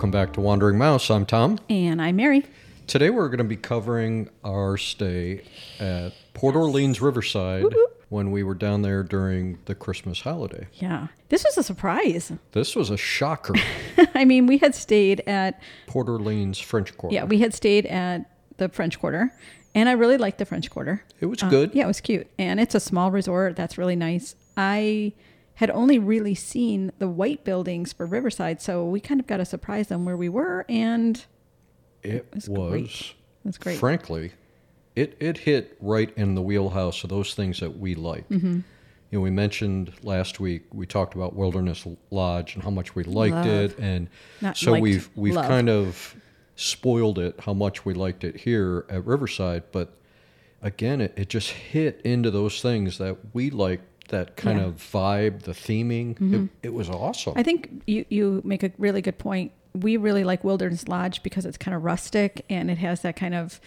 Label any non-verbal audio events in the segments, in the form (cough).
Welcome back to Wandering Mouse. I'm Tom. And I'm Mary. Today we're going to be covering our stay at Port Orleans Riverside when we were down there during the Christmas holiday. Yeah. This was a surprise. This was a shocker. (laughs) I mean, we had stayed at, Port Orleans French Quarter. yeah, we had stayed at the French Quarter. And I really liked the French Quarter. It was Uh, good. Yeah, it was cute. And it's a small resort. That's really nice. I had only really seen the white buildings for Riverside. So we kind of got a surprise on where we were. And It was was, great. Great. frankly, it, it hit right in the wheelhouse of those things that we like. Mm-hmm. You know, we mentioned last week we talked about Wilderness Lodge and how much we liked Love. it, and Not so liked, we've we've love. kind of spoiled it how much we liked it here at Riverside. But again, it, it just hit into those things that we like. That kind Yeah. of vibe, the theming, it, it was awesome. I think you, you make a really good point. We really like Wilderness Lodge because it's kind of rustic and it has that kind of,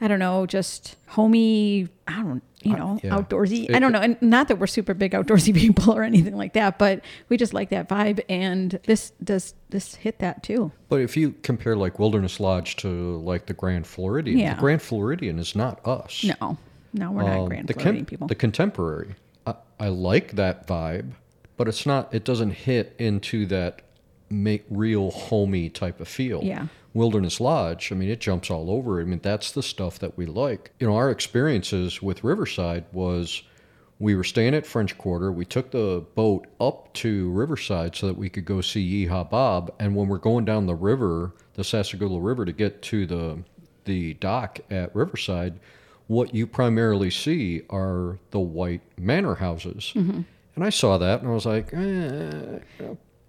I don't know, just homey, I don't, you know, yeah. outdoorsy. It- I don't know. And not that we're super big outdoorsy (laughs) people or anything like that, but we just like that vibe. And this does, this hit that too. But if you compare like Wilderness Lodge to like the Grand Floridian, Yeah. the Grand Floridian is not us. No, no, we're not Um, Grand the, Floridian con- people. the contemporary. I, I like that vibe, but it's not. It doesn't hit into that make real homey type of feel. Yeah. Wilderness Lodge. I mean, it jumps all over. I mean, that's the stuff that we like. You know, our experiences with Riverside was we were staying at French Quarter. We took the boat up to Riverside so that we could go see Yeehaw Bob. And when we're going down the river, the Sassagoula River, to get to the the dock at Riverside, what you primarily see are the white manor houses. Mm-hmm. And I saw that and I was like, eh,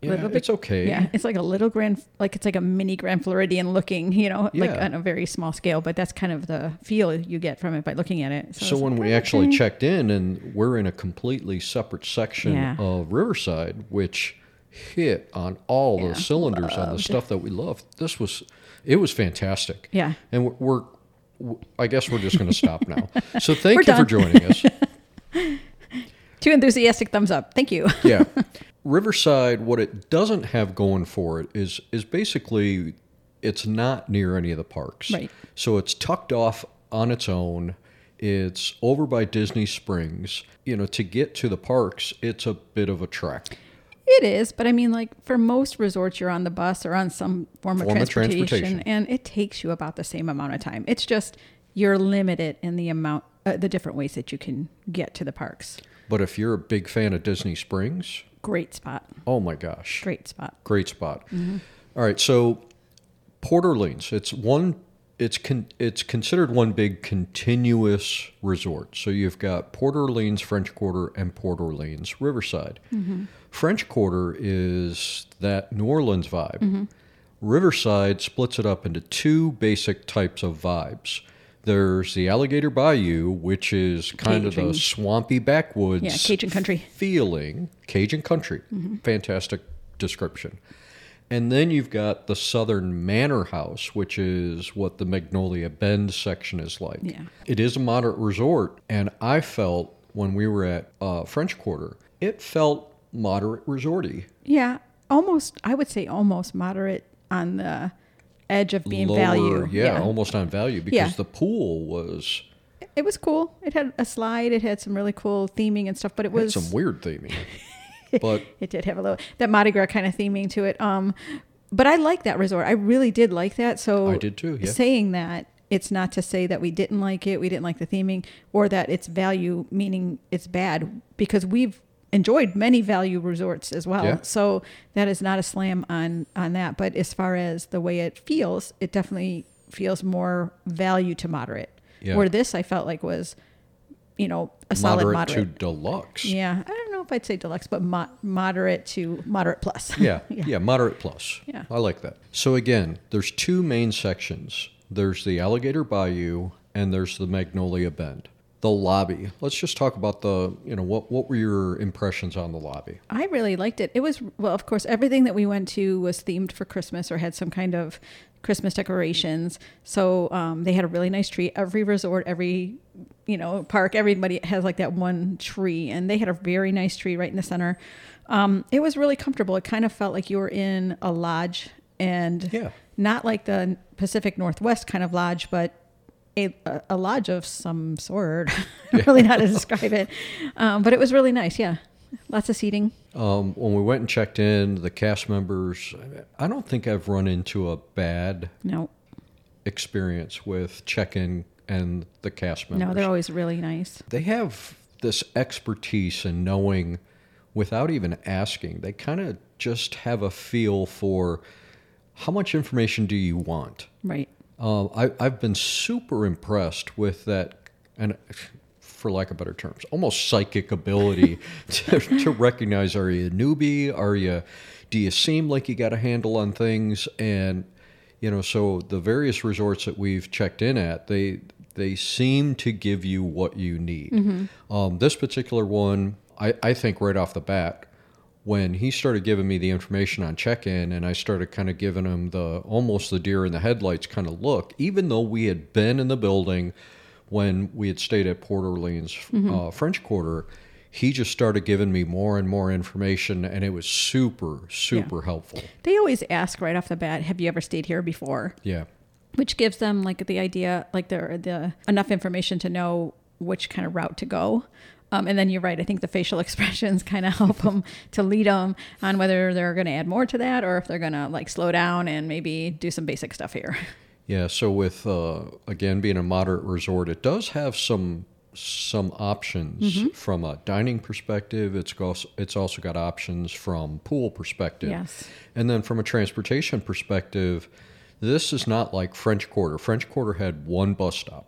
yeah, it's okay. Yeah, it's like a little Grand, like it's like a mini Grand Floridian looking, you know, like on a very small scale. But that's kind of the feel you get from it by looking at it. So it's when like, we "Oh, actually okay." checked in, and we're in a completely separate section Yeah. of Riverside, which hit on all Yeah, the cylinders on the stuff that we love. This was, it was fantastic. Yeah. And we're, I guess we're just going to stop now. (laughs) So thank We're you for joining us. (laughs) Two enthusiastic thumbs up. Thank you. Yeah. (laughs) Riverside, what it doesn't have going for it is is basically it's not near any of the parks. Right. So it's tucked off on its own. It's over by Disney Springs. You know, to get to the parks, it's a bit of a trek. It is, but I mean, like for most resorts, you're on the bus or on some form of, Form of transportation, transportation. and it takes you about the same amount of time. It's just you're limited in the amount, uh, the different ways that you can get to the parks. But if you're a big fan of Disney Springs, Great spot. oh my gosh. Great spot. Great spot. All right, so Port Orleans, it's one it's con, it's considered one big continuous resort. So you've got Port Orleans French Quarter and Port Orleans Riverside. French Quarter is that New Orleans vibe. Riverside splits it up into two basic types of vibes. There's the Alligator Bayou, which is kind of the swampy backwoods Yeah, Cajun country. feeling, Cajun country. Fantastic description. And then you've got the Southern Manor House, which is what the Magnolia Bend section is like. Yeah. It is a moderate resort, and I felt when we were at uh, French Quarter, it felt moderate resorty. Yeah, almost. I would say almost moderate on the edge of being Lower, value. Yeah, almost on value because Yeah. the pool was It was cool. It had a slide. It had some really cool theming and stuff, but it had was some weird theming. (laughs) but it did have a little that Mardi Gras kind of theming to it. Um, but I like that resort. I really did like that. So I did too, yeah. Saying that, it's not to say that we didn't like it, we didn't like the theming, or that it's value meaning it's bad because we've enjoyed many value resorts as well. Yeah. So that is not a slam on on that. But as far as the way it feels, it definitely feels more value to moderate. Yeah. Where this I felt like was, you know, a solid moderate, moderate. to deluxe. Yeah, I don't know if I'd say deluxe, but mo- moderate to moderate plus. (laughs) Yeah, yeah, moderate plus. Yeah. I like that. So again, there's two main sections. There's the Alligator Bayou and there's the Magnolia Bend. The lobby. Let's just talk about the, you know, what what were your impressions on the lobby? I really liked it. It was well, of course, everything that we went to was themed for Christmas or had some kind of Christmas decorations. So um, they had a really nice tree. Every resort, every you know park, everybody has like that one tree, and they had a very nice tree right in the center. Um, it was really comfortable. It kind of felt like you were in a lodge and Yeah. not like the Pacific Northwest kind of lodge, but a, a lodge of some sort. (laughs) Don't really how to describe it, um, but it was really nice. Yeah, lots of seating. Um, when we went and checked in, the cast members, I don't think I've run into a bad No, experience with check-in and the cast members. no, they're always really nice. they have this expertise in knowing without even asking. They kind of just have a feel for how much information do you want. Right. Um, I, I've been super impressed with that, and for lack of better terms, almost psychic ability (laughs) to, to recognize: Are you a newbie? Are you? Do you seem like you got a handle on things? And you know, so the various resorts that we've checked in at, they they seem to give you what you need. Um, this particular one, I, I think right off the bat, when he started giving me the information on check-in and I started kind of giving him the almost the deer in the headlights kind of look, even though we had been in the building when we had stayed at Port Orleans uh, French Quarter, he just started giving me more and more information, and it was super super helpful. They always ask right off the bat, "Have you ever stayed here before?" Yeah, Which gives them like the idea, like the the enough information to know which kind of route to go. Um, and then you're right. I think the facial (laughs) expressions kind of help them to lead them on whether they're going to add more to that or if they're going to like slow down and maybe do some basic stuff here. yeah. So with uh, again being a moderate resort, it does have some some options from a dining perspective. It's also it's also got options from pool perspective. Yes. And then from a transportation perspective, this is not like French Quarter. French Quarter had one bus stop.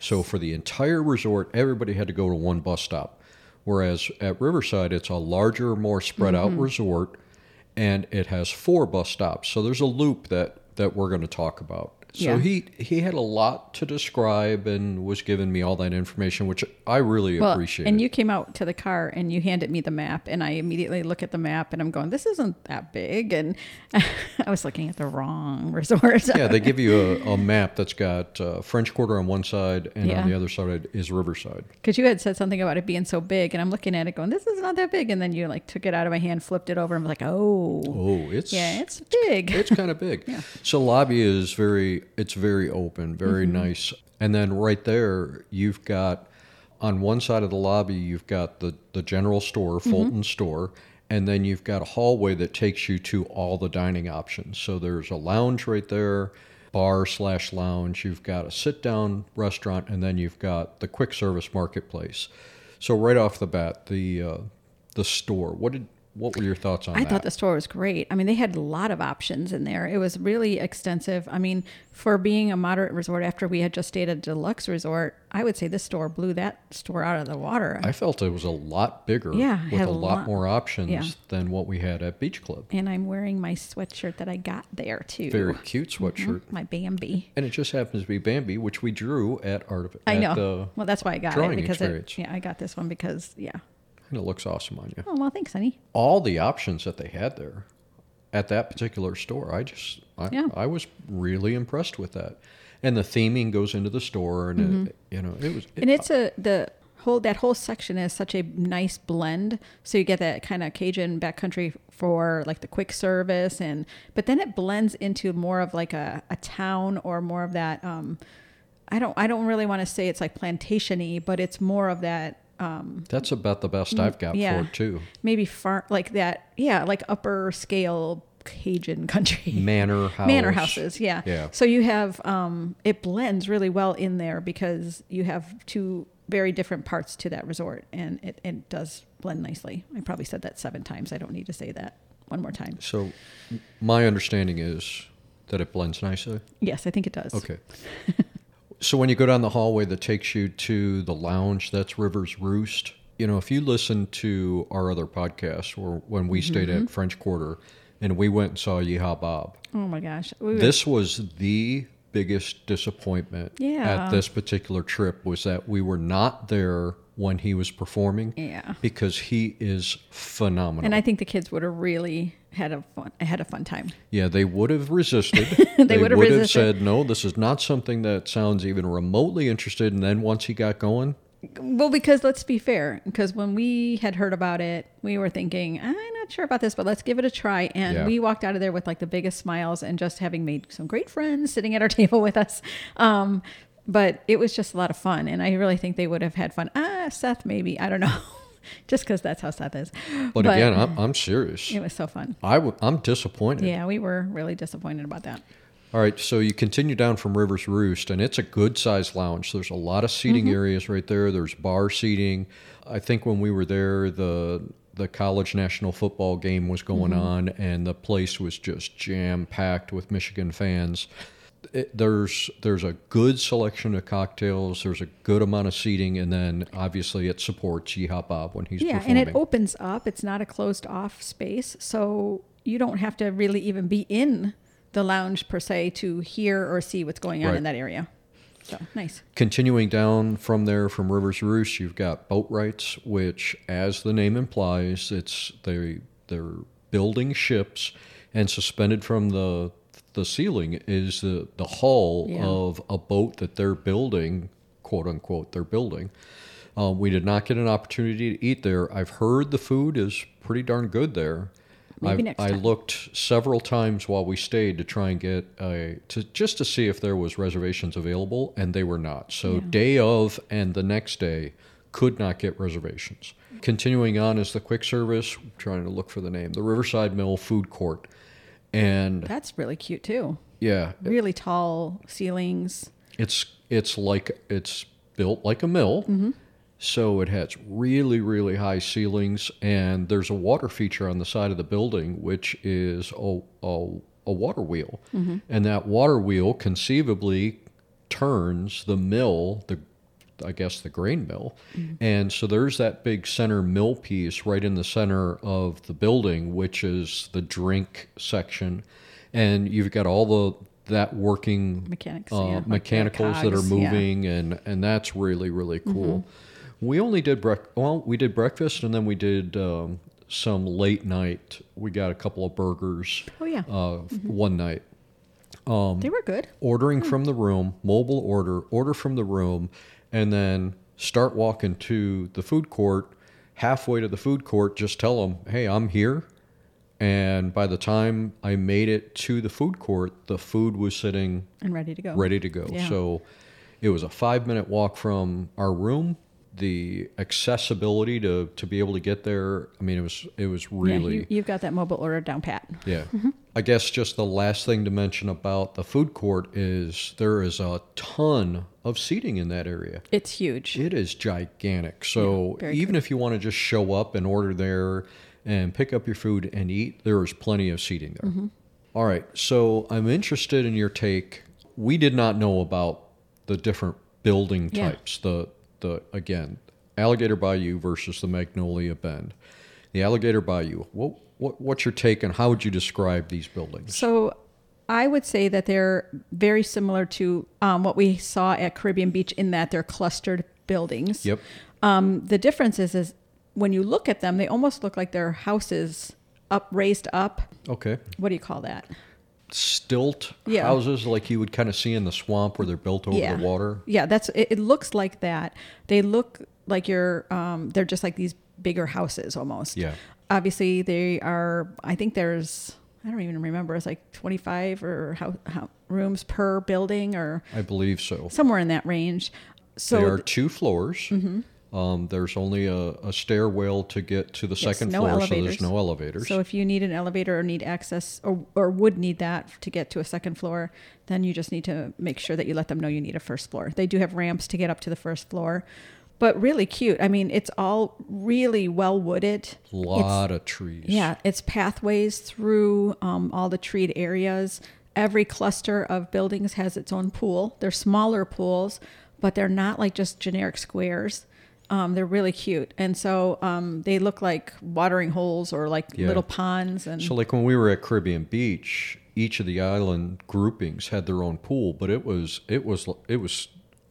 So for the entire resort, everybody had to go to one bus stop. Whereas at Riverside, it's a larger, more spread out mm-hmm. resort, and it has four bus stops. So there's a loop that that we're going to talk about. So Yeah. he he had a lot to describe and was giving me all that information, which I really Well, appreciate. and you came out to the car and you handed me the map, and I immediately look at the map and I'm going, "This isn't that big," and (laughs) I was looking at the wrong (laughs) resort. yeah, they give you a, a map that's got uh, French Quarter on one side, and Yeah. on the other side is Riverside. Because you had said something about it being so big, and I'm looking at it going, "This is not that big," and then you like took it out of my hand, flipped it over, and I'm like, "Oh, Oh, it's yeah, it's big." it's kind of big. (laughs) So lobby is very it's very open, very Mm-hmm. nice. And then right there you've got on one side of the lobby you've got the the general store, Mm-hmm. Fulton store, and then you've got a hallway that takes you to all the dining options. So there's a lounge right there, bar slash lounge. You've got a sit down restaurant, and then you've got the quick service marketplace. So right off the bat, the uh, the store. What did what were your thoughts on I that? I thought the store was great. I mean, they had a lot of options in there. It was really extensive. I mean, for being a moderate resort after we had just stayed at a deluxe resort, I would say this store blew that store out of the water. I felt it was a lot bigger Yeah, with a lot, lot- more options yeah. than what we had at Beach Club. and I'm wearing my sweatshirt that I got there too. Very cute mm-hmm. sweatshirt. My Bambi. And it just happens to be Bambi, which we drew at Art of I at know. The, well, that's why I got it because it, yeah, I got this one because yeah. And it looks awesome on you. Oh well, thanks, honey. All the options that they had there at that particular store, I just I, Yeah. I was really impressed with that. And the theming goes into the store, and it, you know it was. Mm-hmm. And it's a the whole that whole section is such a nice blend. So you get that kind of Cajun backcountry for like the quick service, and but then it blends into more of like a, a town or more of that. Um, I don't I don't really want to say it's like plantationy, but it's more of that um, that's about the best I've got yeah. for it too. maybe far like that. Yeah, like upper scale Cajun (laughs) country. Manor house. manor houses yeah Yeah. so you have um it blends really well in there because you have two very different parts to that resort and it, it does blend nicely i probably said that seven times i don't need to say that one more time So, my understanding is that it blends nicely. yes i think it does Okay. (laughs) so when you go down the hallway that takes you to the lounge, that's Rivers Roost. You know, if you listen to our other podcast, or when we stayed Mm-hmm. at French Quarter, and we went and saw Yeehaw Bob, oh my gosh we were- this was the biggest disappointment Yeah. at this particular trip was that we were not there when he was performing Yeah. because he is phenomenal. and i think the kids would have really had a fun had a fun time Yeah, they would have resisted. (laughs) They would have would resisted. said, "No, this is not something that sounds even remotely interested." And then once he got going, Well, because let's be fair, because when we had heard about it, we were thinking, I'm not sure about this, but let's give it a try. And Yeah. we walked out of there with like the biggest smiles and just having made some great friends sitting at our (laughs) table with us. Um, but it was just a lot of fun. And I really think they would have had fun. Ah, Seth, maybe. I don't know. (laughs) just because that's how Seth is. But, again, I'm, I'm serious. it was so fun. I w- I'm disappointed. Yeah, we were really disappointed about that. All right, so you continue down from Rivers Roost, and it's a good sized lounge. There's a lot of seating areas right there. There's bar seating. I think when we were there, the the college national football game was going on, and the place was just jam packed with Michigan fans. It, there's there's a good selection of cocktails. There's a good amount of seating, and then obviously it supports Yeehaw Bob when he's yeah, performing. and it opens up. It's not a closed off space, so you don't have to really even be in the lounge per se to hear or see what's going on Right. in that area. So nice. Continuing down from there from Rivers Roost, you've got Boatwright's, which, as the name implies, it's they they're building ships, and suspended from the the ceiling is the the hull Yeah. of a boat that they're building, quote unquote, they're building. Um, we did not get an opportunity to eat there. I've heard the food is pretty darn good there. Maybe I, I looked several times while we stayed to try and get a to just to see if there was reservations available, and they were not. So Yeah. day of and the next day could not get reservations. Continuing on is the quick service. trying to look for the name, the Riverside Mill Food Court, and That's really cute too. yeah, Really tall ceilings. it's it's like it's built like a mill. Mm-hmm. So it has really, really high ceilings, and there's a water feature on the side of the building, which is a, a, a water wheel. Mm-hmm. And that water wheel conceivably turns the mill, the I guess the grain mill. And so there's that big center mill piece right in the center of the building, which is the drink section. And you've got all the that working Mechanics, uh, yeah, mechanicals that are cogs, yeah. moving and and that's really really cool. We only did brec- well, we did breakfast and then we did um, some late night. We got a couple of burgers Oh yeah, uh, one night. they were good. Ordering from the room, mobile order, order from the room, and then start walking to the food court. Halfway to the food court, just tell them, "Hey, I'm here." And by the time I made it to the food court, the food was sitting And ready to go. ready to go. Yeah. So it was a five minute walk from our room. The accessibility to, to be able to get there, I mean, it was it was Yeah, really you, you've got that mobile order down pat. yeah. I guess just the last thing to mention about the food court is there is a ton of seating in that area. It's huge. It is gigantic. So very even if you want to just show up and order there and pick up your food and eat, there is plenty of seating there. Mm-hmm. All right. So I'm interested in your take. We did not know about the different building Yeah. types. The the again, Alligator Bayou versus the Magnolia Bend. The Alligator Bayou. What what what's your take and how would you describe these buildings? So I would say that they're very similar to um, what we saw at Caribbean Beach in that they're clustered buildings. Yep. Um, the difference is, is when you look at them, they almost look like they're houses up, raised up. Okay. What do you call that? Stilt Yeah. houses like you would kind of see in the swamp where they're built over yeah. the water. Yeah, that's it, it. Looks like that. They look like you're. Um, they're just like these bigger houses almost. Yeah. Obviously, they are. I think there's. I don't even remember. It's like 25 or how, how rooms per building or I believe so. somewhere in that range. So there are two floors. Um, there's only a, a stairwell to get to the second no floor, so there's no elevators. So if you need an elevator or need access or, or would need that to get to a second floor, then you just need to make sure that you let them know you need a first floor. They do have ramps to get up to the first floor, but really cute. I mean, it's all really well wooded. a lot of trees. Yeah, it's pathways through um, all the treed areas. Every cluster of buildings has its own pool. They're smaller pools, but they're not like just generic squares. Um, they're really cute, and so um, they look like watering holes or like Yeah. little ponds. And So like when we were at Caribbean Beach, each of the island groupings had their own pool, but it was it was it was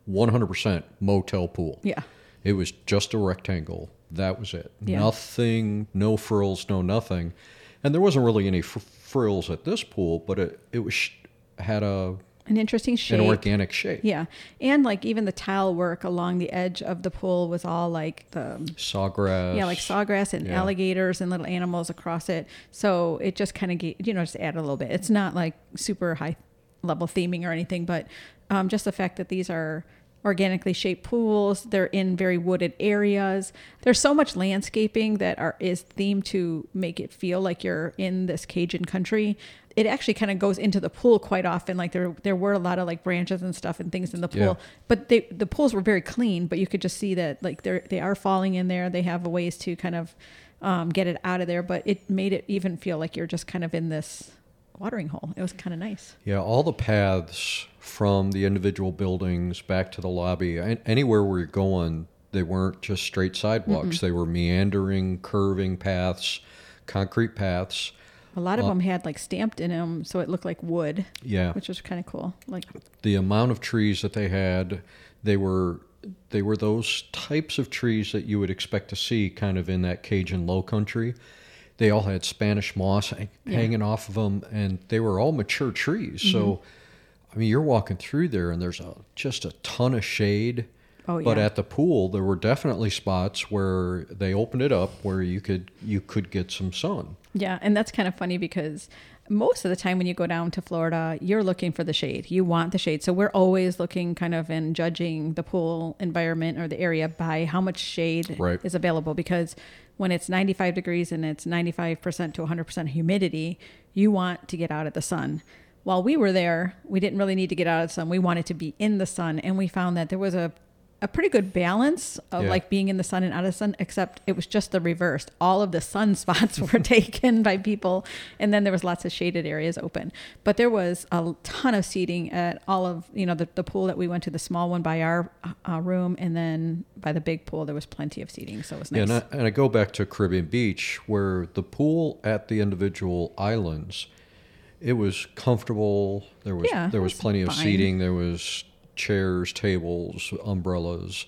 100% motel pool. yeah, It was just a rectangle. That was it. Yeah. Nothing, no frills, no nothing. And there wasn't really any fr- frills at this pool, but it, it was had a an interesting shape. an organic shape. Yeah, and like even the tile work along the edge of the pool was all like the Sawgrass. yeah, like sawgrass and Yeah. alligators and little animals across it. So it just kind of you know just add a little bit. It's not like super high level theming or anything, but um, just the fact that these are organically shaped pools. They're in very wooded areas. There's so much landscaping that are is themed to make it feel like you're in this Cajun country. It actually kind of goes into the pool quite often. Like there there were a lot of like branches and stuff and things in the pool. Yeah. But they the pools were very clean, but you could just see that like they're they are falling in there. They have ways to kind of um, get it out of there, but it made it even feel like you're just kind of in this watering hole. It was kind of nice. Yeah, all the paths from the individual buildings back to the lobby, an- anywhere where you're going, they weren't just straight sidewalks. They were meandering, curving paths, concrete paths. A lot of them had like stamped in them, so it looked like wood, Yeah, which was kind of cool. Like the amount of trees that they had, they were they were those types of trees that you would expect to see kind of in that Cajun low country. They all had Spanish moss hang- Yeah. hanging off of them, and they were all mature trees. So, Mm-hmm. I mean, you're walking through there, and there's a just a ton of shade. Oh, But at the pool, there were definitely spots where they opened it up where you could you could get some sun. Yeah, and that's kind of funny because most of the time when you go down to Florida, you're looking for the shade. You want the shade. So we're always looking kind of and judging the pool environment or the area by how much shade Right. is available because when it's 95 degrees and it's 95% to 100% humidity, you want to get out of the sun. While we were there, we didn't really need to get out of the sun. We wanted to be in the sun and we found that there was a a pretty good balance of Yeah. like being in the sun and out of the sun, except it was just the reverse. All of the sun (laughs) spots were (laughs) taken by people, and then there was lots of shaded areas open. But there was a ton of seating at all of you know the, the pool that we went to, the small one by our uh, room, and then by the big pool there was plenty of seating, so it was nice. And, I, and I go back to Caribbean Beach where the pool at the individual islands, it was comfortable. There was Yeah, there was was plenty of seating. There was chairs, tables, umbrellas,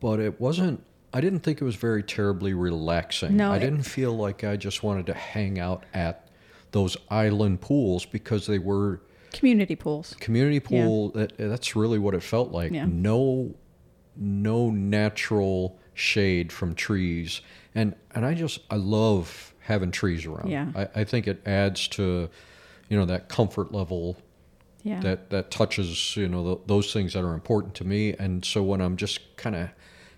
but it wasn't. I didn't think it was very terribly relaxing. No, I didn't feel like I just wanted to hang out at those island pools because they were Community pools. community Yeah. pool that that's really what it felt like Yeah. no no natural shade from trees and and i just i love having trees around Yeah. i, I think it adds to you know that comfort level Yeah. that that touches you know th those things that are important to me and so when i'm just kind of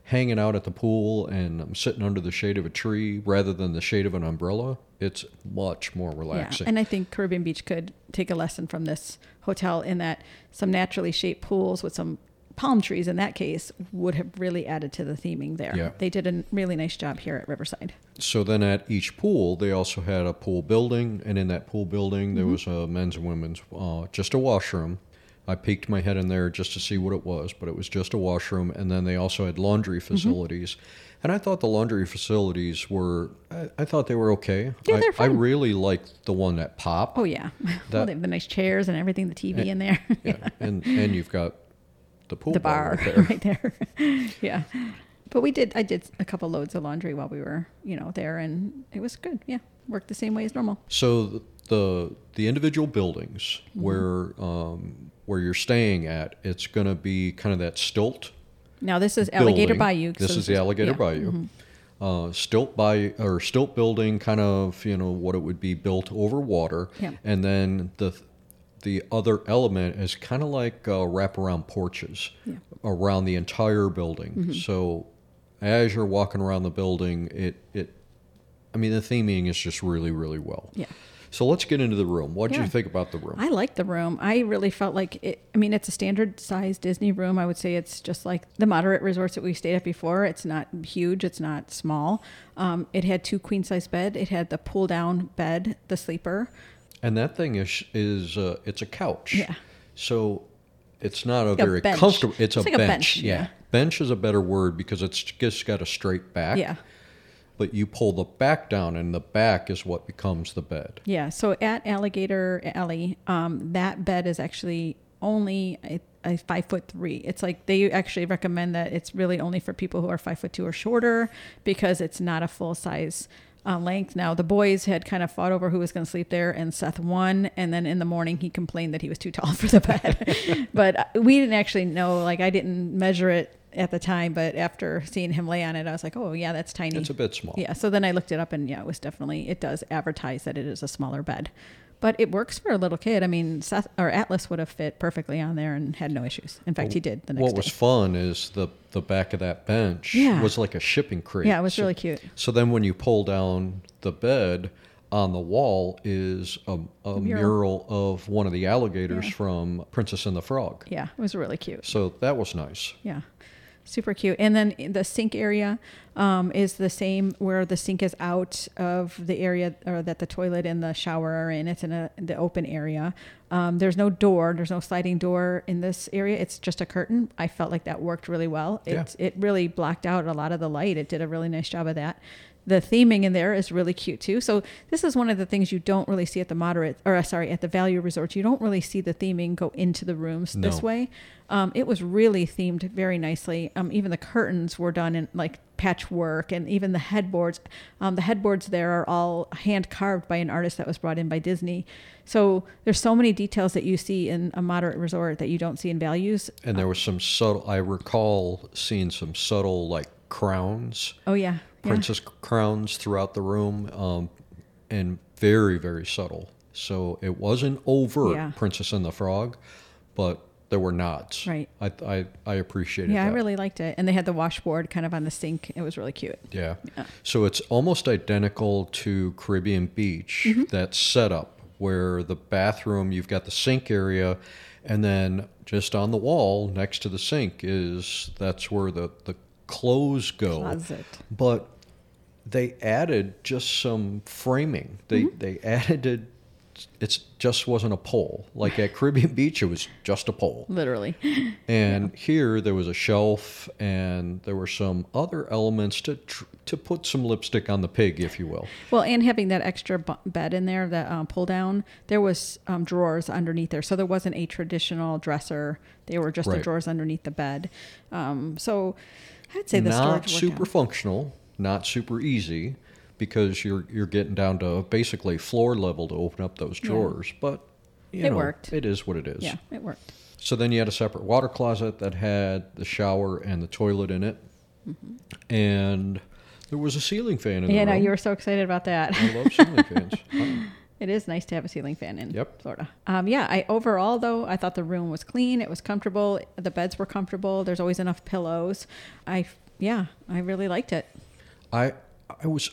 hanging out at the pool and i'm sitting under the shade of a tree rather than the shade of an umbrella it's much more relaxing Yeah, and I think Caribbean Beach could take a lesson from this hotel in that some naturally shaped pools with some palm trees in that case would have really added to the theming there. Yeah. They did a really nice job here at Riverside. So then at each pool, they also had a pool building, and in that pool building, there Mm-hmm. was a men's and women's, uh, just a washroom. I peeked my head in there just to see what it was, but it was just a washroom, and then they also had laundry Mm-hmm. facilities. And I thought the laundry facilities were, I, I thought they were okay. Yeah, I, they're I fun. really liked the one at Pop. Oh yeah, (laughs) well, they have the nice chairs and everything, the TV in there, (laughs) Yeah, and and you've got the pool the bar right (laughs) there. right there. (laughs) yeah, but we did. I did a couple loads of laundry while we were, you know, there, and it was good. Yeah, worked the same way as normal. So the the, individual buildings Mm-hmm. where um, where you're staying at, it's going to be kind of that stilt Now this is Alligator. Bayou. This so is the Alligator yeah, Bayou. mhm. Uh, stilt by or stilt building, kind of you know what it would be built over water, Yeah. and then the the other element is kind of like uh, wraparound porches Yeah. around the entire building. Mm-hmm. So as you're walking around the building, it it I mean the theming is just really really well. Yeah. So let's get into the room. What did Yeah. you think about the room? I like the room. I really felt like it. I mean, it's a standard size Disney room. I would say it's just like the moderate resorts that we stayed at before. It's not huge. It's not small. Um, it had two queen size bed. It had the pull down bed, the sleeper. And that thing is is uh, it's a couch. Yeah. So it's not a a very bench. comfortable. It's, It's a, like a bench. bench, Yeah. yeah. Bench is a better word because it's just got a straight back. Yeah. But you pull the back down, and the back is what becomes the bed. Yeah. So at Alligator Alley, um, that bed is actually only a, a five foot three. It's like they actually recommend that it's really only for people who are five foot two or shorter because it's not a full size uh, length. Now the boys had kind of fought over who was going to sleep there, and Seth won. And then in the morning, he complained that he was too tall for the bed. (laughs) but uh, we didn't actually know. Like I didn't measure it at the time, but after seeing him lay on it, I was like, oh yeah, that's tiny. It's a bit small. Yeah. So then I looked it up, and yeah, it was definitely it does advertise that it is a smaller bed. But it works for a little kid. I mean, Seth or Atlas would have fit perfectly on there and had no issues. In fact, he did the next What day. was fun is the the back of that bench Yeah. was like a shipping crate. Yeah, it was So- really cute. So then when you pull down the bed, on the wall is a, a mural. mural. of one of the alligators Yeah. from Princess and the Frog. Yeah, it was really cute. So that was nice. Yeah, super cute. And then the sink area um, is the same where the sink is out of the area or that the toilet and the shower are in. It's in a, the open area. Um, there's no door. There's no sliding door in this area. It's just a curtain. I felt like that worked really well. Yeah. It it really blocked out a lot of the light. It did a really nice job of that. The theming in there is really cute too. So this is one of the things you don't really see at the moderate or uh, sorry at the value resorts. You don't really see the theming go into the rooms this way. Um, it was really themed very nicely. Um, even the curtains were done in like patchwork, and even the headboards. Um, the headboards there are all hand carved by an artist that was brought in by Disney. So there's so many details that you see in a moderate resort that you don't see in values. And there was some subtle, I recall seeing some subtle like crowns, Oh yeah, yeah. princess crowns throughout the room, um, and very, very subtle. So it wasn't overt Yeah. Princess and the Frog, but there were nods. Right. I, I, I appreciated Yeah, that. I really liked it, and they had the washboard kind of on the sink. It was really cute. Yeah. Yeah. So it's almost identical to Caribbean Beach, Mm-hmm. that setup where the bathroom, you've got the sink area, and then just on the wall next to the sink is that's where the, the clothes go. Closet. But they added just some framing. They Mm-hmm. they added it. It just wasn't a pole. Like at Caribbean (laughs) Beach, it was just a pole. Literally. (laughs) And here there was a shelf, and there were some other elements to tr- to put some lipstick on the pig, if you will. Well, and having that extra bu- bed in there, that um, pull down, there was um, drawers underneath there, so there wasn't a traditional dresser. They were just the drawers underneath the bed. Um, so I'd say the not super out. functional, not super easy, because you're you're getting down to basically floor level to open up those Yeah. drawers. But you It know, worked. It is what it is. Yeah, it worked. So then you had a separate water closet that had the shower and the toilet in it, and there was a ceiling fan in there. Yeah, the no, you were so excited about that. I love ceiling (laughs) fans. It is nice to have a ceiling fan in Yep. Florida. Um, yeah, I overall though I thought the room was clean. It was comfortable. The beds were comfortable. There's always enough pillows. I yeah, I really liked it. I I was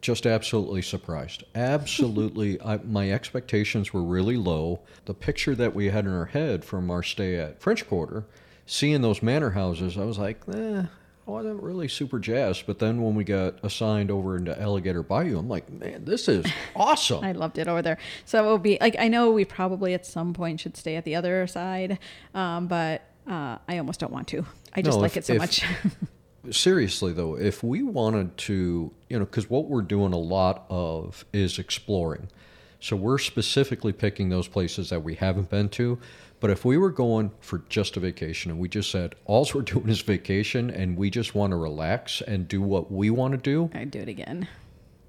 just absolutely surprised. Absolutely, (laughs) I, my expectations were really low. The picture that we had in our head from our stay at French Quarter, seeing those manor houses, I was like, eh, I wasn't really super jazzed. But then when we got assigned over into Alligator Bayou, I'm like, man, this is (laughs) awesome. I loved it over there. So it will be like I know we probably at some point should stay at the other side, um, but uh, I almost don't want to. I just No, like if- it so if- much. (laughs) Seriously though, if we wanted to, you know, because what we're doing a lot of is exploring. So we're specifically picking those places that we haven't been to. But if we were going for just a vacation and we just said, all we're (laughs) doing is vacation and we just want to relax and do what we want to do, I'd do it again.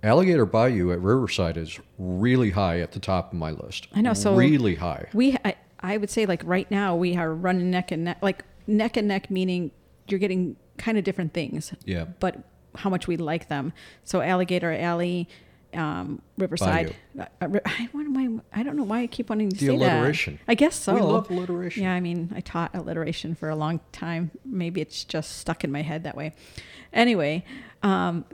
Alligator Bayou at Riverside is really high at the top of my list. I know, so- really high. We I, I would say like right now we are running neck and neck, like neck and neck, meaning you're getting kind of different things. Yeah. But how much we like them. So Alligator Alley, um, Riverside. Uh, uh, I, I? I don't know why I keep wanting to The say that. alliteration. I guess so. We love alliteration. Yeah, I mean, I taught alliteration for a long time. Maybe it's just stuck in my head that way. Anyway, um,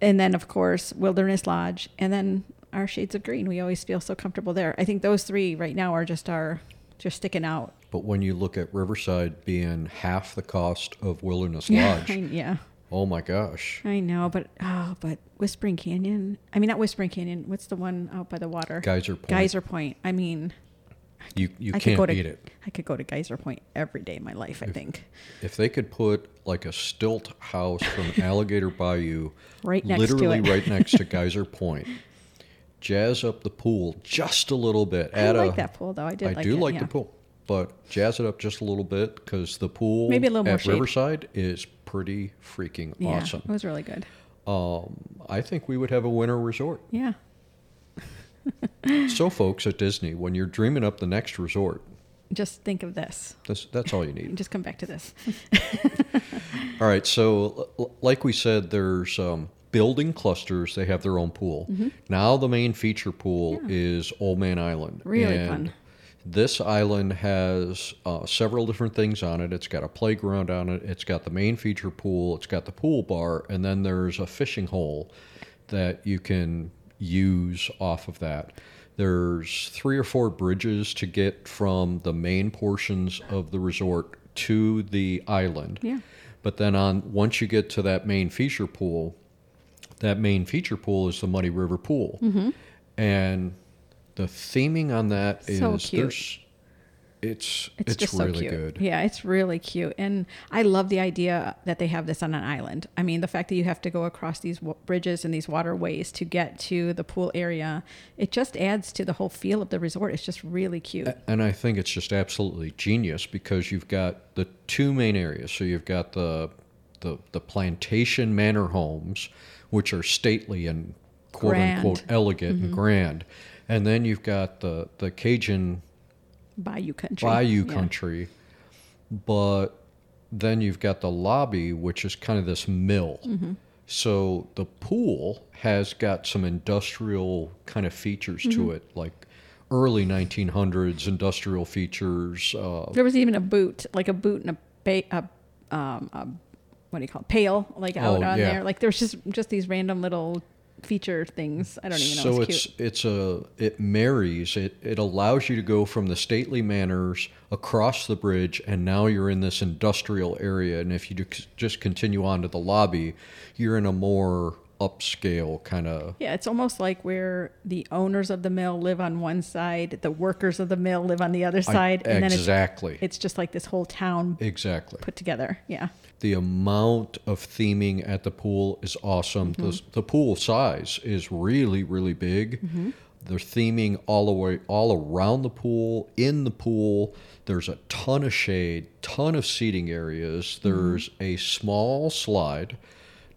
and then of course Wilderness Lodge, and then our Shades of Green. We always feel so comfortable there. I think those three right now are just our just sticking out. But when you look at Riverside being half the cost of Wilderness Lodge, (laughs) yeah, oh my gosh. I know, but oh, but Whispering Canyon. I mean, not Whispering Canyon. What's the one out by the water? Geyser Point. Geyser Point. I mean, You you I could can't go to beat it. I could go to Geyser Point every day of my life. I think If they could put like a stilt house from (laughs) Alligator Bayou Right next to literally it. right next to (laughs) Geyser Point, jazz up the pool just a little bit. I like a- that pool though. I did. I like do it, like yeah. the pool, but jazz it up just a little bit because the pool Maybe a little more at shade. Riverside is pretty freaking Yeah, awesome. it was really good. um, I think we would have a winter resort. Yeah. so, (laughs) folks at Disney, when you're dreaming up the next resort, Just think of this. that's, that's all you need. Just come back to this. (laughs) All right. So, l- like we said, there's um, building clusters. They have their own pool. Now, the main feature pool Mm-hmm. Is Old Man Island. Really and fun. This island has uh, several different things on it. It's got a playground on it. It's got the main feature pool. It's got the pool bar, and then there's a fishing hole that you can use off of that. There's three or four bridges to get from the main portions of the resort to the island. Yeah. But then on once you get to that main feature pool, that main feature pool is the Muddy River Pool, Mm-hmm. and the theming on that is So cute. there's it's It's, it's, just really so cute. good. Yeah, it's really cute. And I love the idea that they have this on an island. I mean, the fact that you have to go across these w- bridges and these waterways to get to the pool area, it just adds to the whole feel of the resort. It's just really cute. And I think it's just absolutely genius because you've got the two main areas. So you've got the the, the plantation manor homes, which are stately and quote Grand. Mm-hmm. unquote elegant and grand. And then you've got the, the Cajun Bayou country. bayou Yeah. country, but then you've got the lobby, which is kind of this mill. Mm-hmm. So the pool has got some industrial kind of features Mm-hmm. to it, like early 1900s industrial features. Uh, There was even a boot, like a boot and a, ba- a, um, a what do you call it, pail, like out Oh, on yeah. there. Like there's just just these random little feature things. I don't even know. so it's, it's cute. it's a it marries it it allows you to go from the stately manors across the bridge and now you're in this industrial area and if you just continue on to the lobby you're in a more upscale kind of Yeah, it's almost like where the owners of the mill live on one side, the workers of the mill live on the other side, and then it's exactly it's just like this whole town exactly put together. Yeah. the amount of theming at the pool is awesome the, Mm-hmm. the pool size is really really big Mm-hmm. they're theming all the way all around the pool in the pool there's a ton of shade ton of seating areas Mm-hmm. there's a small slide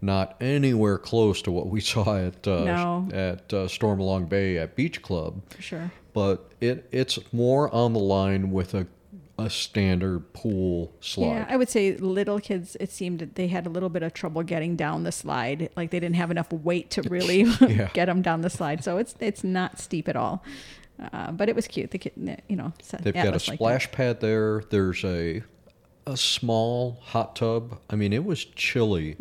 not anywhere close to what we (laughs) saw at uh, No. at uh, Stormalong Bay at Beach Club For sure. but it it's more on the line with a a standard pool slide Yeah, I would say little kids. It seemed that they had a little bit of trouble getting down the slide. Like they didn't have enough weight to (laughs) really Yeah. (laughs) get them down the slide. So it's it's not steep at all. Uh, but it was cute. The kid, you know, They've got a splash pad there. There's a a small hot tub. I mean, it was chilly,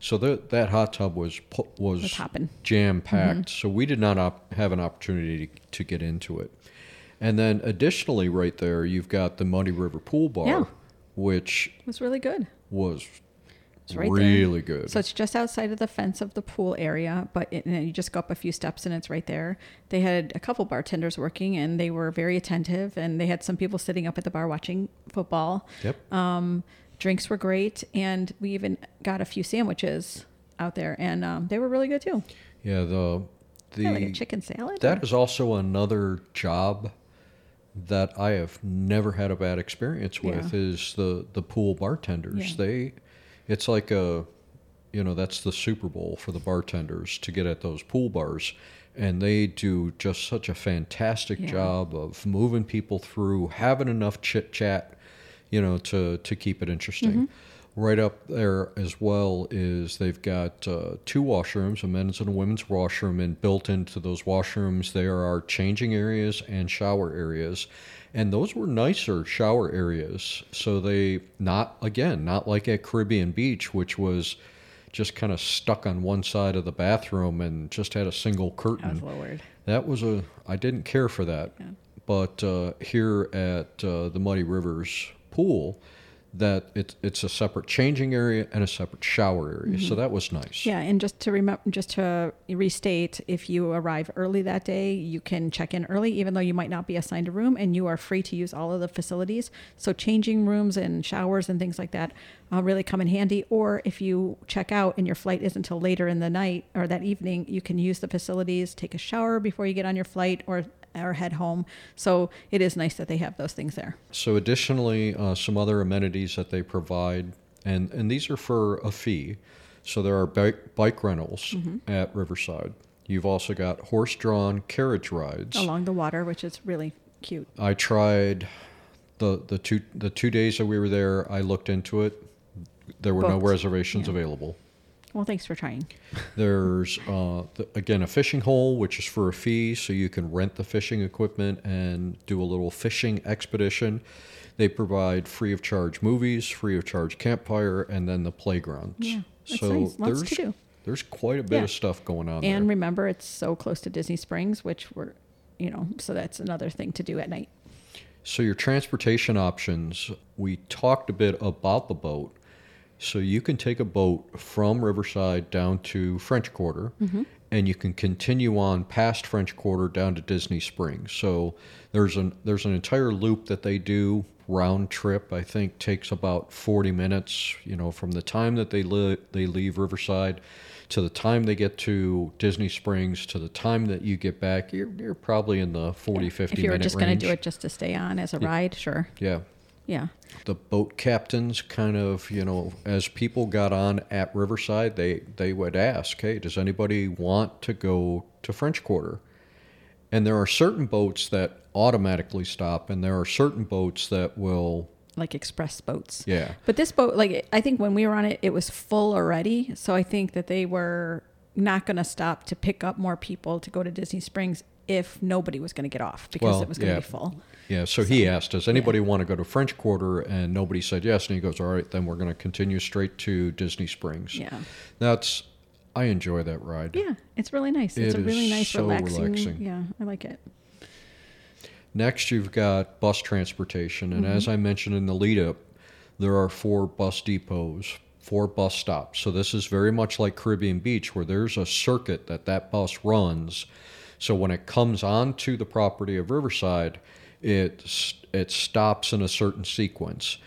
so that that hot tub was was, Mm-hmm. Jam packed. So we did not op- have an opportunity to, to get into it. And then additionally, right there, you've got the Muddy River Pool Bar, Yeah. which was really good. was It's right there. really good. So it's just outside of the fence of the pool area, but it, and you just go up a few steps and it's right there. They had a couple bartenders working and they were very attentive and they had some people sitting up at the bar watching football. yep. Um, drinks were great and we even got a few sandwiches out there and um, they were really good too. yeah. The the Yeah, like a chicken salad. That is also another job that I have never had a bad experience with Yeah. is the the pool bartenders. Yeah. They it's like a you know, that's the Super Bowl for the bartenders to get at those pool bars and they do just such a fantastic Yeah. job of moving people through, having enough chit chat, you know, to to keep it interesting. Mm-hmm. Right up there as well is they've got uh, two washrooms, a men's and a women's washroom, and built into those washrooms there are changing areas and shower areas, and those were nicer shower areas. So they not again not like at Caribbean Beach, which was just kind of stuck on one side of the bathroom and just had a single That curtain. was lowered. That was a I didn't care for that, Yeah. but uh, here at uh, the Muddy Rivers pool, that it's it's a separate changing area and a separate shower area, so that was nice. Mm-hmm. Yeah, and just to remember, just to restate, if you arrive early that day, you can check in early, even though you might not be assigned a room, and you are free to use all of the facilities. So changing rooms and showers and things like that uh, really come in handy. Or if you check out and your flight isn't until later in the night or that evening, you can use the facilities, take a shower before you get on your flight, or or head home. So it is nice that they have those things there. So additionally, uh, some other amenities that they provide, and and these are for a fee. So there are bike, bike rentals Mm-hmm. at Riverside. You've also got horse-drawn carriage rides. Along the water, which is really cute. I tried the the two the two days that we were there. I looked into it. There were no reservations Yeah. available. Well, thanks for trying. There's uh, th- again a fishing hole, which is for a fee, so you can rent the fishing equipment and do a little fishing expedition. They provide free of charge movies, free of charge campfire, and then the playgrounds. Yeah, it's so nice. Lots there's to do. there's quite a bit Yeah. of stuff going on And there. remember, it's so close to Disney Springs, which we're, you know, so that's another thing to do at night. So your transportation options, we talked a bit about the boat. So you can take a boat from Riverside down to French Quarter, mm-hmm. and you can continue on past French Quarter down to Disney Springs. So there's an there's an entire loop that they do round trip. I think takes about 40 minutes. You know, from the time that they li- they leave Riverside to the time they get to Disney Springs to the time that you get back, you're, you're probably in the 40, 50 if you were minute just going to do it just to stay on as a ride, sure. Yeah. Yeah. The boat captains kind of, you know, as people got on at Riverside, they, they would ask, hey, does anybody want to go to French Quarter? And there are certain boats that automatically stop, and there are certain boats that will, Like express boats. yeah. But this boat, like, I think when we were on it, it was full already. So I think that they were not going to stop to pick up more people to go to Disney Springs if nobody was going to get off because Well, it was going to yeah. be full. Yeah, so he asked, does anybody want to go to French Quarter? And nobody said yes. And he goes, all right, then we're going to continue straight to Disney Springs. Yeah. That's, I enjoy that ride. Yeah. It's really nice. It's It a really nice, so relaxing. relaxing. Yeah. I like it. Next, you've got bus transportation. And Mm-hmm. as I mentioned in the lead up, there are four bus depots, four bus stops. So this is very much like Caribbean Beach, where there's a circuit that that bus runs. So when it comes onto the property of Riverside, it, it stops in a certain sequence.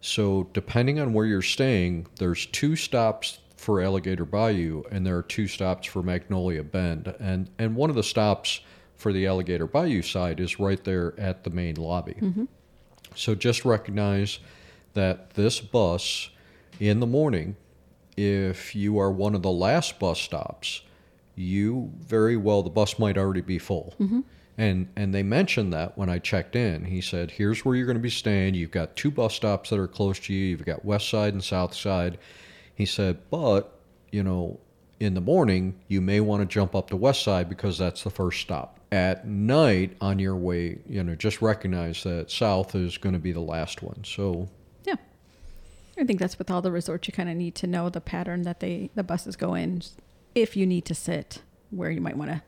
So depending on where you're staying, there's two stops for Alligator Bayou, and there are two stops for Magnolia Bend, and and one of the stops for the Alligator Bayou side is right there at the main lobby. Mm-hmm. So just recognize that this bus in the morning, if you are one of the last bus stops, you very well the bus might already be full. Mm-hmm. And and they mentioned that when I checked in. He said, "Here's where you're going to be staying. You've got two bus stops that are close to you. You've got West Side and South Side." He said, "But you know, in the morning, you may want to jump up to West Side because that's the first stop. At night, on your way, you know, just recognize that South is going to be the last one. So, Yeah. I think that's with all the resorts. You kind of need to know the pattern that they the buses go in if you need to sit where you might want to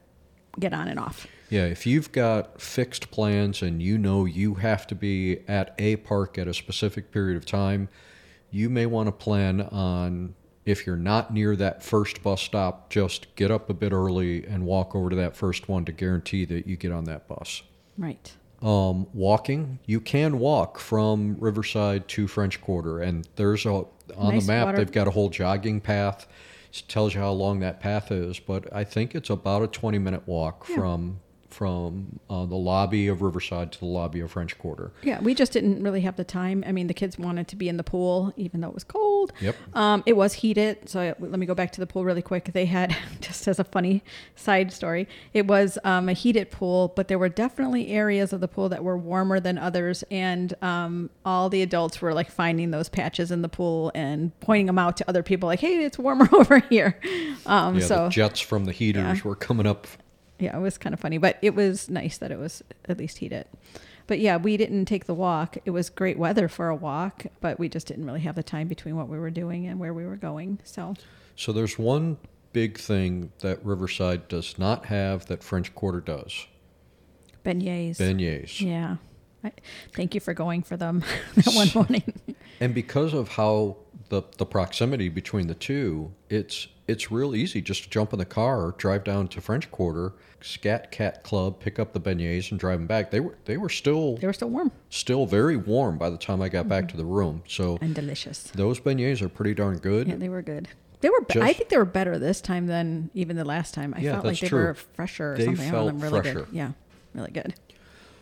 get on and off. yeah, if you've got fixed plans and you know you have to be at a park at a specific period of time, you may want to plan on if you're not near that first bus stop, just get up a bit early and walk over to that first one to guarantee that you get on that bus. Right. um, walking. You can walk from Riverside to French Quarter, and there's a on Nice the map water- they've got a whole jogging path. It tells you how long that path is, but I think it's about a 20 minute walk from from uh, the lobby of Riverside to the lobby of French Quarter. Yeah, we just didn't really have the time. I mean, the kids wanted to be in the pool, even though it was cold. Yep. Um, it was heated. So I, let me go back to the pool really quick. They had, (laughs) just as a funny side story, it was um, a heated pool, but there were definitely areas of the pool that were warmer than others. And um, all the adults were like finding those patches in the pool and pointing them out to other people, like, hey, it's warmer (laughs) over here. Um, Yeah, so the jets from the heaters Yeah. were coming up. Yeah, it was kind of funny, but it was nice that it was at least heated. But yeah, we didn't take the walk. It was great weather for a walk, but we just didn't really have the time between what we were doing and where we were going. So, So there's one big thing that Riverside does not have that French Quarter does: beignets. beignets. Yeah. I, thank you for going for them (laughs) that one morning. (laughs) And because of how the the proximity between the two, it's it's real easy just to jump in the car, drive down to French Quarter, Scat Cat Club, pick up the beignets, and drive them back. They were they were still they were still warm still very warm by the time I got back to the room. So and delicious. those beignets are pretty darn good. Yeah, they were good. They were. Be- I think they were better this time than even the last time. I Yeah, felt like they true. were fresher or They something. I felt really fresher. good. Yeah, really good.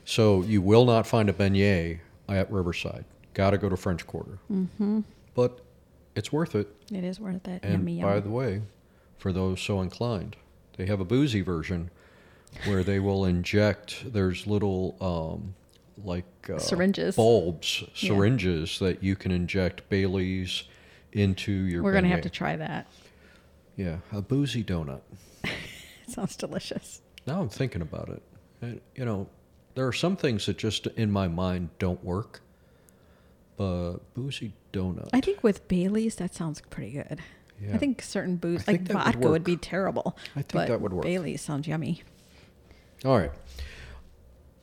So you will not find a beignet at Riverside. Got to go to French Quarter. Mm-hmm. But it's worth it. It is worth it. And Yummy, by the way, for those so inclined, they have a boozy version where they will inject. There's little um, like uh, Syringes. bulbs, Yeah. syringes that you can inject Bailey's into your. We're gonna have to try that. Yeah, a boozy donut. (laughs) Sounds delicious. Now I'm thinking about it. And, you know, there are some things that just in my mind don't work. But boozy donut. I think with Bailey's, that sounds pretty good. Yeah. I think certain booze, think like that would vodka, would, be terrible. I think that would work. Bailey's sounds yummy. All right.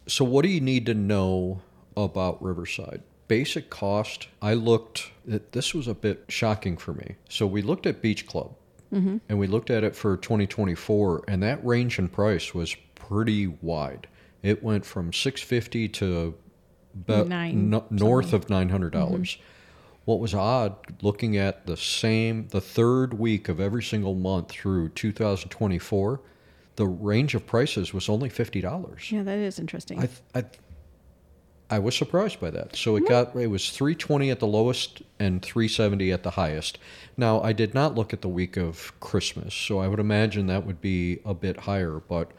So, what do you need to know about Riverside? Basic cost. I looked. At, this was a bit shocking for me. So we looked at Beach Club, Mm-hmm. and we looked at it for 2024, and that range in price was pretty wide. It went from 650 to about Nine no- north something. of 900 dollars. Mm-hmm. What was odd, looking at the same, the third week of every single month through 2024, the range of prices was only fifty dollars. Yeah, that is interesting. I, I, I was surprised by that. So it got it was three twenty at the lowest and three seventy at the highest. Now I did not look at the week of Christmas, so I would imagine that would be a bit higher. But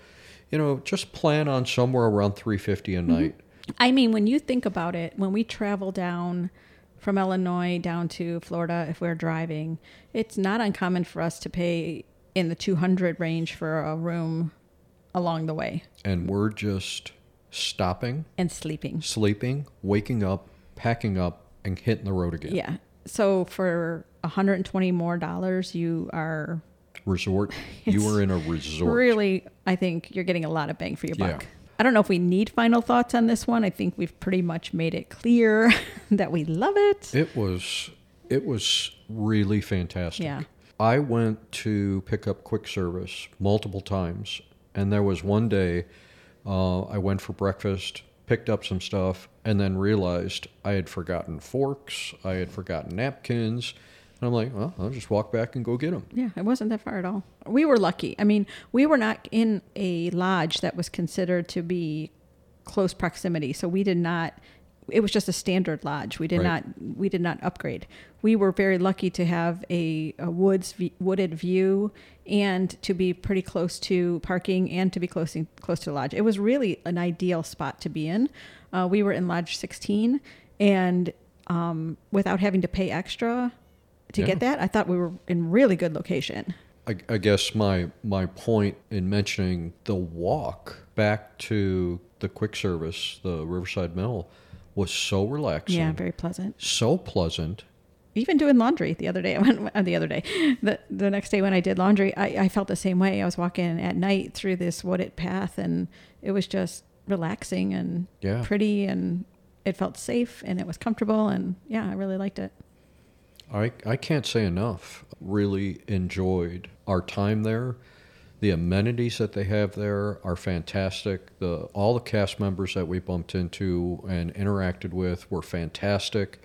you know, just plan on somewhere around three fifty a mm-hmm. night. I mean, when you think about it, when we travel down from Illinois down to Florida, if we're driving, it's not uncommon for us to pay in the 200 range for a room along the way And we're just stopping, and sleeping. sleeping, waking up, packing up, and hitting the road again. Yeah. So for 120 more dollars, you are Resort. (laughs) you are in a resort. really, I think you're getting a lot of bang for your Yeah. I don't know if we need final thoughts on this one. I think we've pretty much made it clear (laughs) that we love it. It was it was really fantastic. Yeah. I went to pick up quick service multiple times, and there was one day uh, I went for breakfast, picked up some stuff, and then realized I had forgotten forks, I had forgotten napkins, and I'm like, well, I'll just walk back and go get them. Yeah, it wasn't that far at all. We were lucky. I mean, we were not in a lodge that was considered to be close proximity, so we did not. It was just a standard lodge. We did Right. not. We did not upgrade. We were very lucky to have a, a woods v- wooded view and to be pretty close to parking and to be close close to the lodge. It was really an ideal spot to be in. Uh, we were in Lodge 16, and um, without having to pay extra to Yeah. get that, I thought we were in really good location. I, I guess my my point in mentioning the walk back to the quick service, the Riverside Mill, was so relaxing, Yeah, very pleasant. so pleasant. Even doing laundry the other day, (laughs) I went uh, the other day, the the next day when I did laundry, I, I felt the same way. I was walking at night through this wooded path, and it was just relaxing and Yeah. pretty, and it felt safe and it was comfortable, and yeah, I really liked it. I, I can't say enough. Really enjoyed our time there. The amenities that they have there are fantastic. The all the cast members that we bumped into and interacted with were fantastic.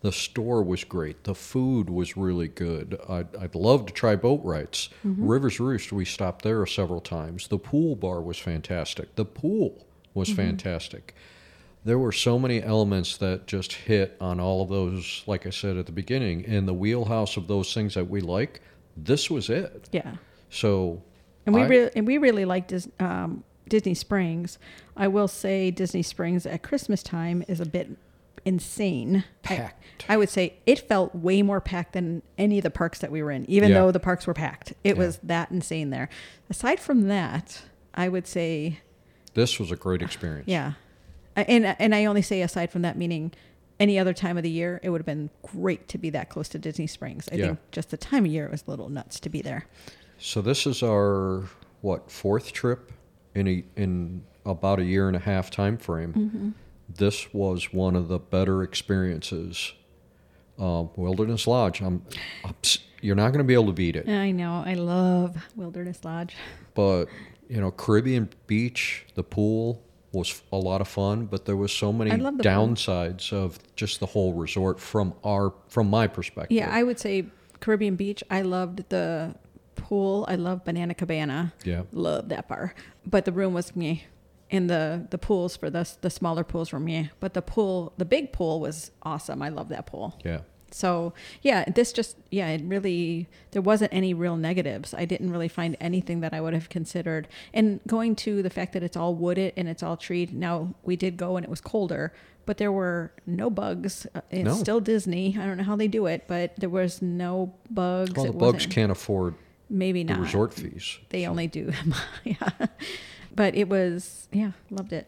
The store was great. The food was really good. I'd, I'd love to try boat rides. Mm-hmm. Rivers Roost, we stopped there several times. The pool bar was fantastic. The pool was mm-hmm. fantastic there were so many elements that just hit on all of those, like I said at the beginning, in the wheelhouse of those things that we like. This was it. Yeah, So, and we I- really and we really liked Dis, um, Disney Springs. I will say Disney Springs at Christmas time is a bit insane. I- Packed. I, would say it felt way more packed than any of the parks that we were in, even Yeah. though the parks were packed. It Yeah. was that insane there. Aside from that, I would say this was a great experience. yeah, and and I only say aside from that, meaning any other time of the year, it would have been great to be that close to Disney Springs. I Yeah. think just the time of year it was a little nuts to be there. So this is our what fourth trip in a in about a year and a half time frame. Mm-hmm. This was one of the better experiences. Uh, Wilderness Lodge. I'm, I'm you're not going to be able to beat it. I know. I love Wilderness Lodge. but you know caribbean beach the pool was a lot of fun but there was so many the pool. downsides of just the whole resort from our from my perspective Yeah, I would say Caribbean Beach. I loved the pool. I love Banana Cabana. yeah Love that bar. But the room was me. And the the pools for the the smaller pools were me. But the pool, the big pool was awesome. I love that pool. yeah So yeah, this just yeah, it really there wasn't any real negatives. I didn't really find anything that I would have considered. And going to the fact that it's all wooded and it's all treed. Now we did go and it was colder, but there were no bugs. Uh, It's No. still Disney. I don't know how they do it, but there was no bugs. Well, the bugs can't afford maybe the not resort fees. they only do (laughs) yeah but it was yeah loved it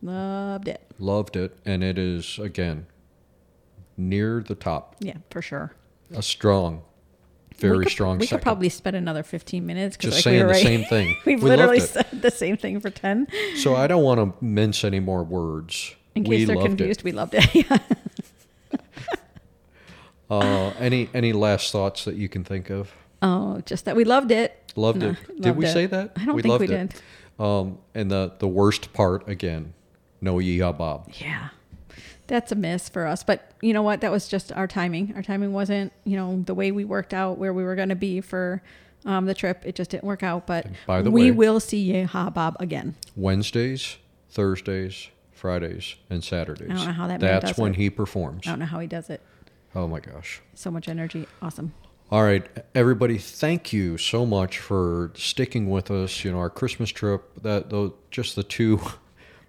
loved it Loved it, and it is again near the top. yeah for sure A strong, very we could, strong. we second. could probably spend another 15 minutes because just like saying were the right- same thing. (laughs) we've we literally said the same thing for 10 So I don't want to mince any more words. in case we they're loved confused it. we loved it (laughs) yeah Uh, any any last thoughts that you can think of? oh just that we loved it Loved No, it. Did we it. say that? i don't think loved we did Um, and the the worst part again, no yeehaw bob. yeah that's a miss for us but you know what that was just our timing our timing wasn't you know the way we worked out where we were going to be for um, the trip it just didn't work out but by the we way- will see Yeehaw Bob again Wednesdays, Thursdays, Fridays, and Saturdays. I don't know how that That's when it. he performs. I don't know how he does it. Oh my gosh. So much energy. Awesome. All right, everybody, thank you so much for sticking with us. You know, our Christmas trip, that though just the two (laughs)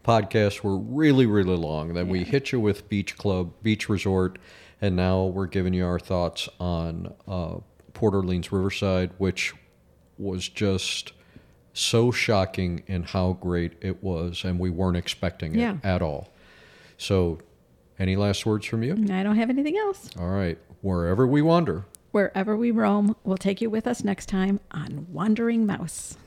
podcasts were really, really long. Then we hit you with Beach Club, Beach Resort, and now we're giving you our thoughts on uh, Port Orleans Riverside, which was just so shocking in how great it was, and we weren't expecting it Yeah. at all. So, any last words from you? I don't have anything else. All right, wherever we wander. Wherever we roam, we'll take you with us next time on Wandering Mouse.